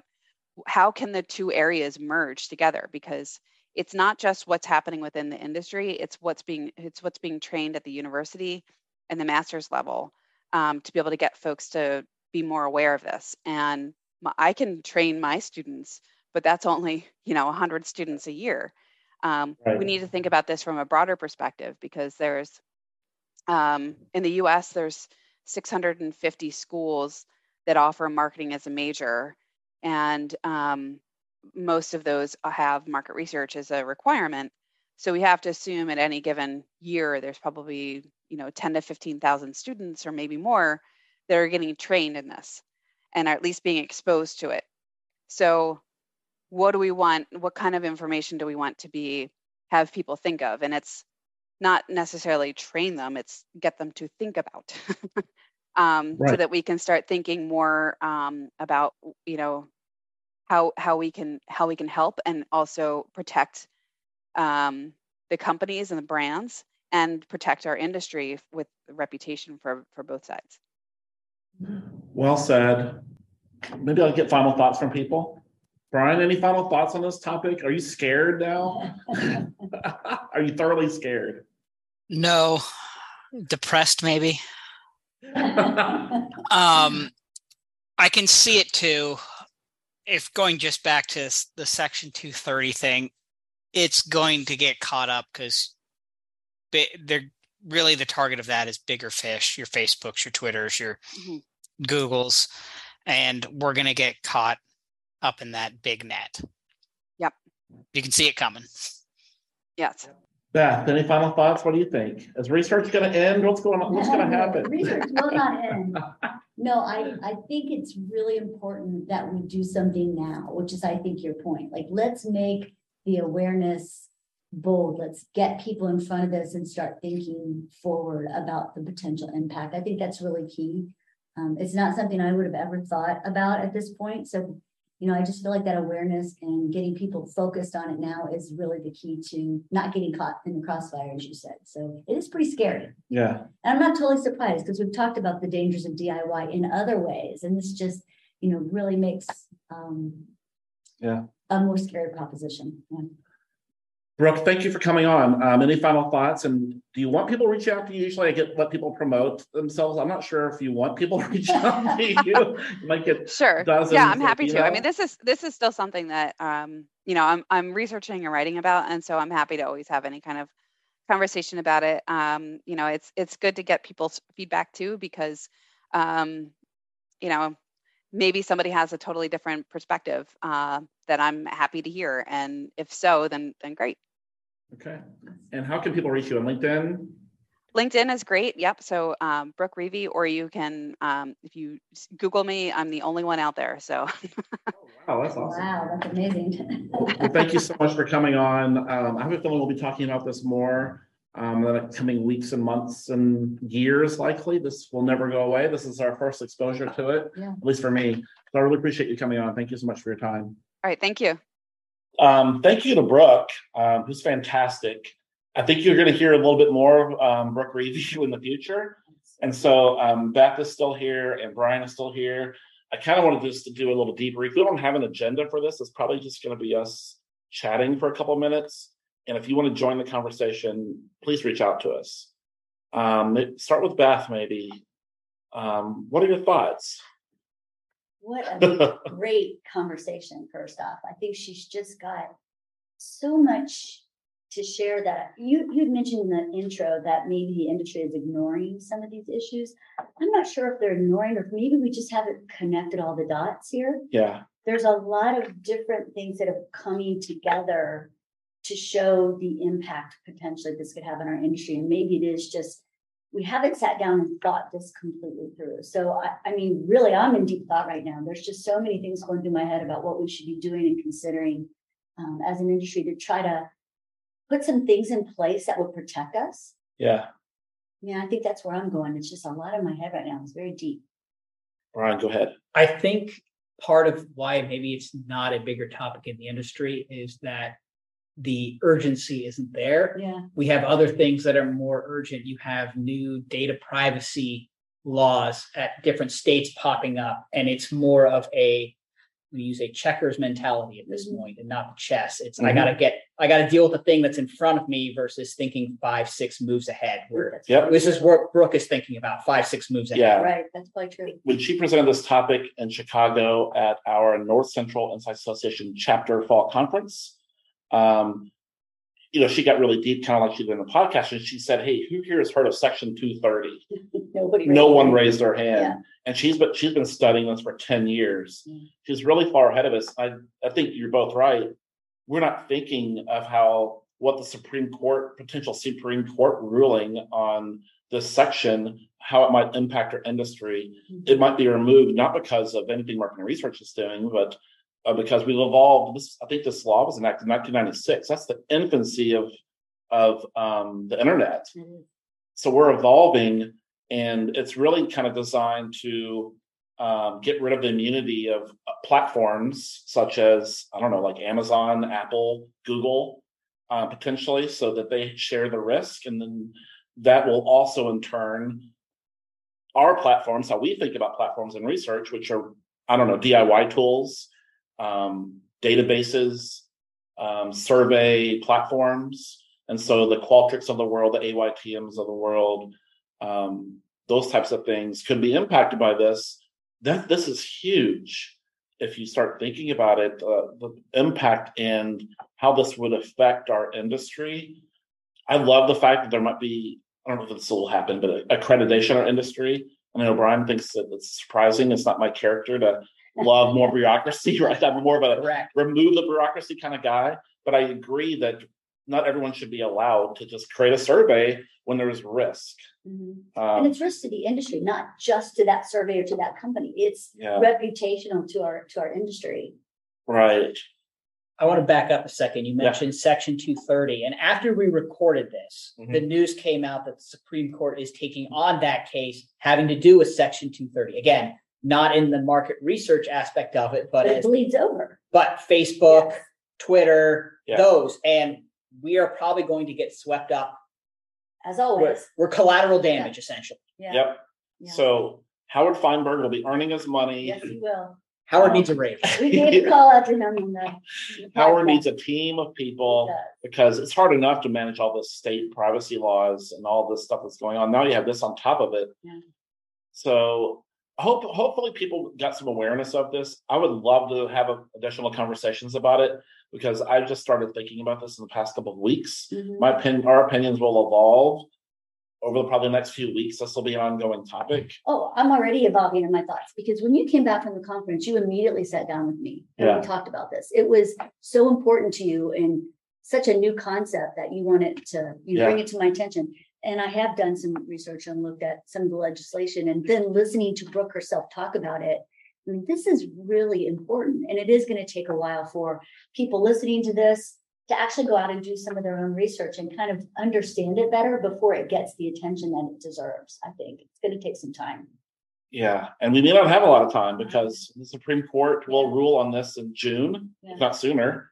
how can the two areas merge together? Because it's not just what's happening within the industry it's what's being it's what's being trained at the university and the master's level um, to be able to get folks to be more aware of this. And i can train my students but that's only you know 100 students a year um, right. We need to think about this from a broader perspective because there's, um, in the US, there's 650 schools that offer marketing as a major. And um, most of those have market research as a requirement. So we have to assume at any given year, there's probably, you know, 10 to 15,000 students or maybe more that are getting trained in this. and are at least being exposed to it. So, what do we want? What kind of information do we want to be have people think of? And it's not necessarily train them; it's get them to think about, [LAUGHS] um, so that we can start thinking more um, about you know how how we can how we can help and also protect um, the companies and the brands and protect our industry with reputation for for both sides. Well said. Maybe I'll get final thoughts from people. Brian, any final thoughts on this topic? Are you scared now? [LAUGHS] Are you thoroughly scared? No, depressed maybe. Um, I can see it too. If going just back to the Section 230 thing, it's going to get caught up because they're really the target of that is bigger fish, your Facebooks, your Twitters, your Mhm. Googles, and we're going to get caught up in that big net. Yep. You can see it coming. Yes. Beth, any final thoughts? What do you think? Is research going to end? What's going on? What's going to happen? Research will not [LAUGHS] end. No, I, I think it's really important that we do something now, which is, I think, your point. Like, let's make the awareness bold. Let's get people in front of this and start thinking forward about the potential impact. I think that's really key. Um, it's not something I would have ever thought about at this point. So, you know, I just feel like that awareness and getting people focused on it now is really the key to not getting caught in the crossfire, as you said. So it is pretty scary. Yeah. And I'm not totally surprised because we've talked about the dangers of DIY in other ways, and this just, you know, really makes um Yeah. a more scary proposition. Yeah. Brooke, thank you for coming on. Um, any final thoughts? And do you want people to reach out to you? Usually I get let people promote themselves. I'm not sure if you want people to reach out to you. [LAUGHS] You might get Sure. dozens Yeah, I'm happy to. I mean, this is this is still something that um, you know, I'm I'm researching and writing about, and so I'm happy to always have any kind of conversation about it. Um, you know, it's it's good to get people's feedback too because um, you know, maybe somebody has a totally different perspective uh, that I'm happy to hear, and if so, then then great. Okay. And how can people reach you on LinkedIn? LinkedIn is great. Yep. So um, Brooke Reavey, or you can, um, if you Google me, I'm the only one out there. So Wow, that's awesome. Wow, that's amazing. Well, thank you so much for coming on. Um, I have a feeling we'll be talking about this more um, in the coming weeks and months and years likely. This will never go away. This is our first exposure to it, Yeah. at least for me. So I really appreciate you coming on. Thank you so much for your time. all right, thank you. Um, thank you to Brooke, um, who's fantastic. I think you're going to hear a little bit more of um, Brooke Reavey [LAUGHS] in the future. And so um, Beth is still here and Brian is still here. I kind of wanted just to do a little debrief. We don't have an agenda for this. It's probably just going to be us chatting for a couple minutes. And if you want to join the conversation, please reach out to us. Um, start with Beth, maybe. Um, what are your thoughts? What a [LAUGHS] great conversation, first off. I think she's just got so much to share that you you'd mentioned in the intro that maybe the industry is ignoring some of these issues. I'm not sure if they're ignoring or maybe we just haven't connected all the dots here. yeah, There's a lot of different things that are coming together to show the impact potentially this could have on our industry. And maybe it is just we haven't sat down and thought this completely through. So I, I mean, really, I'm in deep thought right now. There's just so many things going through my head about what we should be doing and considering um, as an industry to try to put some things in place that would protect us. yeah. Yeah, I think that's where I'm going. It's just a lot in my head right now. It's very deep. Brian, go ahead. I think part of why maybe it's not a bigger topic in the industry is that the urgency isn't there. Yeah. We have other things that are more urgent. You have new data privacy laws at different states popping up, and it's more of a we use a checkers mentality at this Mhm. point and not the chess. It's I Mhm. gotta get I gotta deal with the thing that's in front of me versus thinking five, six moves ahead. Where Yep. this is what Brooke is thinking about, five, six moves ahead. Yeah. Right. That's probably true. when she presented this topic in Chicago at our North Central Insight Association chapter fall conference, um, you know, she got really deep, kind of like she did in the podcast, and she said, "Hey, who here has heard of Section 230?" [LAUGHS] Nobody. No one raised their hand, Yeah. and she's been she's been studying this for 10 years. Mm. She's really far ahead of us. I I think you're both right. We're not thinking of how what the Supreme Court potential Supreme Court ruling on this section, how it might impact our industry, it might be removed not because of anything marketing research is doing, but uh, because we've evolved. This, I think, this law was enacted in 1996. That's the infancy of of um, the internet. Mhm. So we're evolving, and it's really kind of designed to um, get rid of the immunity of uh, platforms such as I don't know, like Amazon, Apple, Google, uh, potentially, so that they share the risk, and then that will also in turn our platforms, how we think about platforms and research, which are I don't know, DIY tools, um, databases, um, survey platforms, and so the Qualtrics of the world, the AYTMs of the world, um, those types of things could be impacted by this. That this is huge if you start thinking about it, uh, the impact and how this would affect our industry. I love the fact that there might be, I don't know if this will happen, but accreditation in our industry. I know Brian thinks that it's surprising. It's not my character to love more bureaucracy, [LAUGHS] right? I'm more of a Correct. remove the bureaucracy kind of guy. But I agree that not everyone should be allowed to just create a survey when there's risk. Mhm. And Um, it's risk to the industry, not just to that survey or to that company. It's yeah, reputational to our, to our industry. right. I want to back up a second. You Yeah. mentioned section two thirty, and after we recorded this, Mhm. the news came out that the Supreme Court is taking on that case having to do with section two thirty. Again, not in the market research aspect of it, but But it as, bleeds over. but Facebook, Yes. Twitter, Yeah. those, and we are probably going to get swept up. As We're, always. we're collateral damage essentially. Yeah. Yep. Yeah. So Howard Fienberg will be earning his money. Yes, he will. Howard Um, needs a raise. We need to call out to him on the. the [LAUGHS] Howard needs a team of people because it's hard enough to manage all the state privacy laws and all this stuff that's going on. Now you have this on top of it. Yeah. So hope hopefully people got some awareness of this. I would love to have a, additional conversations about it because I just started thinking about this in the past couple of weeks. Mhm. My opinion, our opinions will evolve over the probably the next few weeks. This will be an ongoing topic. Oh, I'm already evolving in my thoughts because when you came back from the conference, you immediately sat down with me and Yeah. we talked about this. It was so important to you and such a new concept that you wanted to, you Yeah. bring it to my attention. And I have done some research and looked at some of the legislation and then listening to Brooke herself talk about it. I mean, this is really important and it is going to take a while for people listening to this to actually go out and do some of their own research and kind of understand it better before it gets the attention that it deserves. I think it's going to take some time. Yeah, and we may not have a lot of time because the Supreme Court will rule on this in June, Yeah. if not sooner.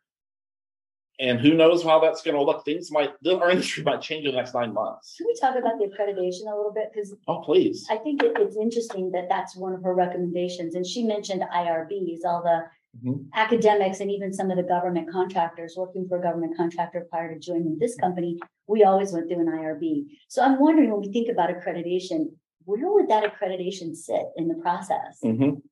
And who knows how that's going to look? Things might, our industry might change in the next nine months. Can we talk about the accreditation a little bit? Because Oh, please. I think it- it's interesting that that's one of her recommendations. And she mentioned IRBs, all the Mhm. academics and even some of the government contractors working for a government contractor prior to joining this company. We always went through an IRB. So I'm wondering when we think about accreditation, where would that accreditation sit in the process? Mhm.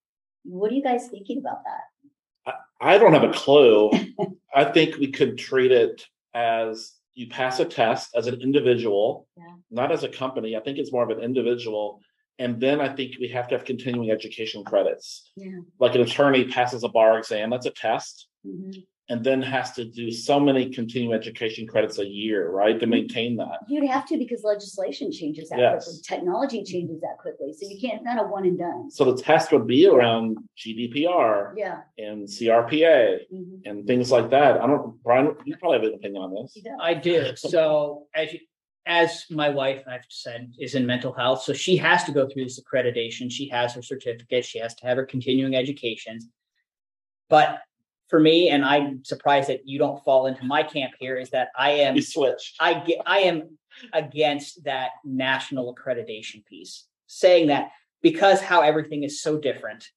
What are you guys thinking about that? I don't have a clue. [LAUGHS] I think we could treat it as you pass a test as an individual, Yeah. not as a company. I think it's more of an individual. And then I think we have to have continuing education credits. Yeah. Like an attorney passes a bar exam, that's a test. Mhm. And then has to do so many continuing education credits a year, right, to maintain that. You'd have to because legislation changes that Yes. quickly. Technology changes that quickly. So you can't, not a one and done. So the test would be around GDPR Yeah. and CRPA Mhm. and things like that. I don't, Brian, you probably have an opinion on this. He does. I do. [LAUGHS] So as you, as my wife, I've said, is in mental health, so she has to go through this accreditation. She has her certificate. She has to have her continuing education. But for me, and I'm surprised that you don't fall into my camp here, is that I am We switched. I get I am against that national accreditation piece, saying that because how everything is so different,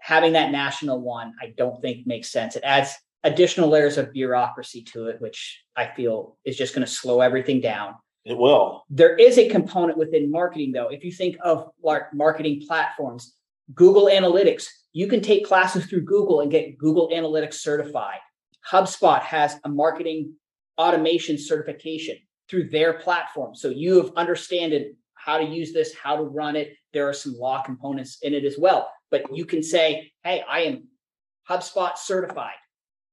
having that national one, I don't think makes sense. It adds additional layers of bureaucracy to it, which I feel is just going to slow everything down. It will. There is a component within marketing, though. If you think of like marketing platforms, Google Analytics, you can take classes through Google and get Google Analytics certified. HubSpot has a marketing automation certification through their platform. So you have understanded how to use this, how to run it. There are some law components in it as well. But you can say, hey, I am HubSpot certified.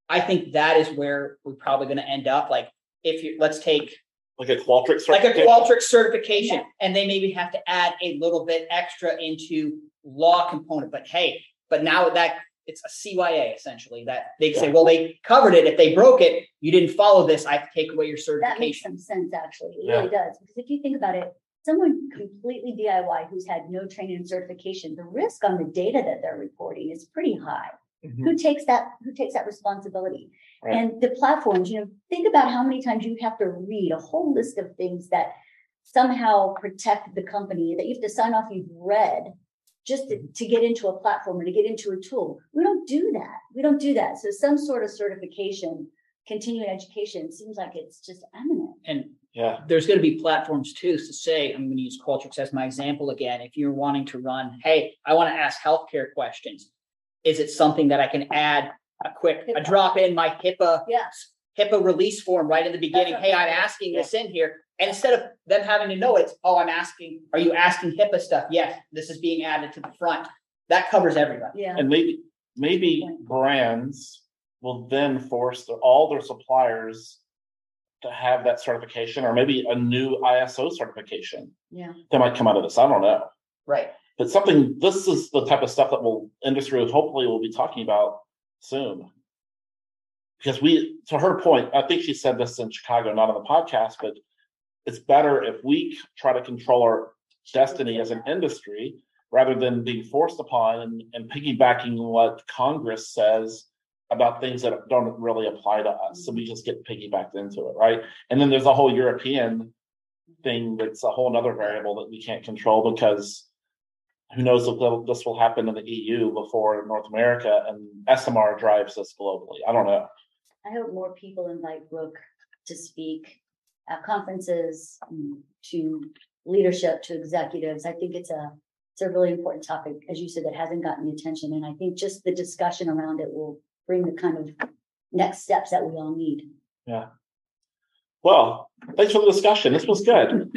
I think that is where we're probably going to end up. Like if you let's take like a Qualtrics like a? Qualtrics certification, Yeah. and they maybe have to add a little bit extra into law component. But hey, but now that it's a CYA essentially that they say, well, they covered it. If they broke it, you didn't follow this. I have to take away your certification. That makes certification. some sense, actually. It Yeah. really does. Because if you think about it, someone completely DIY who's had no training and certification, the risk on the data that they're reporting is pretty high. Mhm. Who takes that, who takes that responsibility? Right. And the platforms, you know, think about how many times you have to read a whole list of things that somehow protect the company that you have to sign off you've read just to, mm-hmm. to get into a platform or to get into a tool. We don't do that. We don't do that. So some sort of certification, continuing education seems like it's just eminent. And Yeah, there's going to be platforms too to say, I'm going to use Qualtrics as my example again. If you're wanting to run, hey, I want to ask healthcare questions. Is it something that I can add a quick, a drop in my HIPAA Yeah. HIPAA release form right in the beginning. That's Hey, I'm asking this in here. And instead of them having to know it, it's, oh, I'm asking, are you asking HIPAA stuff? Yes, this is being added to the front. That covers everybody. Yeah. and maybe maybe brands will then force their, all their suppliers to have that certification, or maybe a new ISO certification Yeah. that might come out of this. I don't know. Right. But something, this is the type of stuff that will industry hopefully will be talking about soon. Because we, to her point, I think she said this in Chicago, not on the podcast, but it's better if we try to control our destiny as an industry rather than being forced upon and, and piggybacking what Congress says about things that don't really apply to us. So we just get piggybacked into it, right? And then there's a whole European thing that's a whole other variable that we can't control because who knows if this will happen in the EU before North America and ESOMAR drives this globally. I don't know. I hope more people invite Brooke to speak at conferences, mm, to leadership, to executives. I think it's a it's a really important topic, as you said, that hasn't gotten the attention. And I think just the discussion around it will bring the kind of next steps that we all need. Yeah. Well, thanks for the discussion. This was good.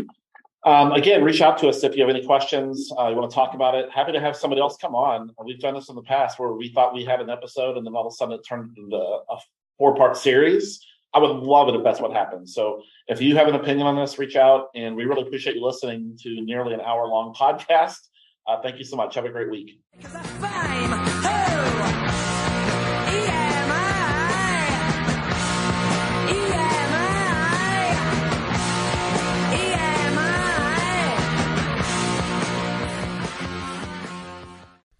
Um, again, reach out to us if you have any questions. Uh, you want to talk about it. Happy to have somebody else come on. We've done this in the past where we thought we had an episode and then all of a sudden it turned into a four part series. I would love it if that's what happens. So if you have an opinion on this, reach out. And we really appreciate you listening to nearly an hour long [LAUGHS] podcast. Uh, thank you so much. Have a great week.